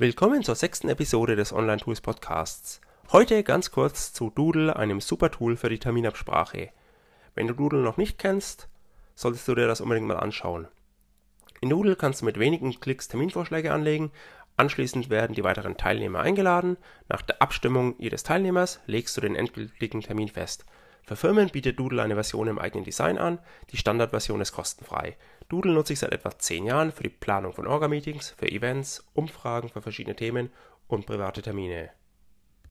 Willkommen zur sechsten Episode des Online Tools Podcasts. Heute ganz kurz zu Doodle, einem super Tool für die Terminabsprache. Wenn du Doodle noch nicht kennst, solltest du dir das unbedingt mal anschauen. In Doodle kannst du mit wenigen Klicks Terminvorschläge anlegen, anschließend werden die weiteren Teilnehmer eingeladen, nach der Abstimmung jedes Teilnehmers legst du den endgültigen Termin fest. Für Firmen bietet Doodle eine Version im eigenen Design an, die Standardversion ist kostenfrei. Doodle nutze ich seit etwa 10 Jahren für die Planung von Orga-Meetings, für Events, Umfragen für verschiedene Themen und private Termine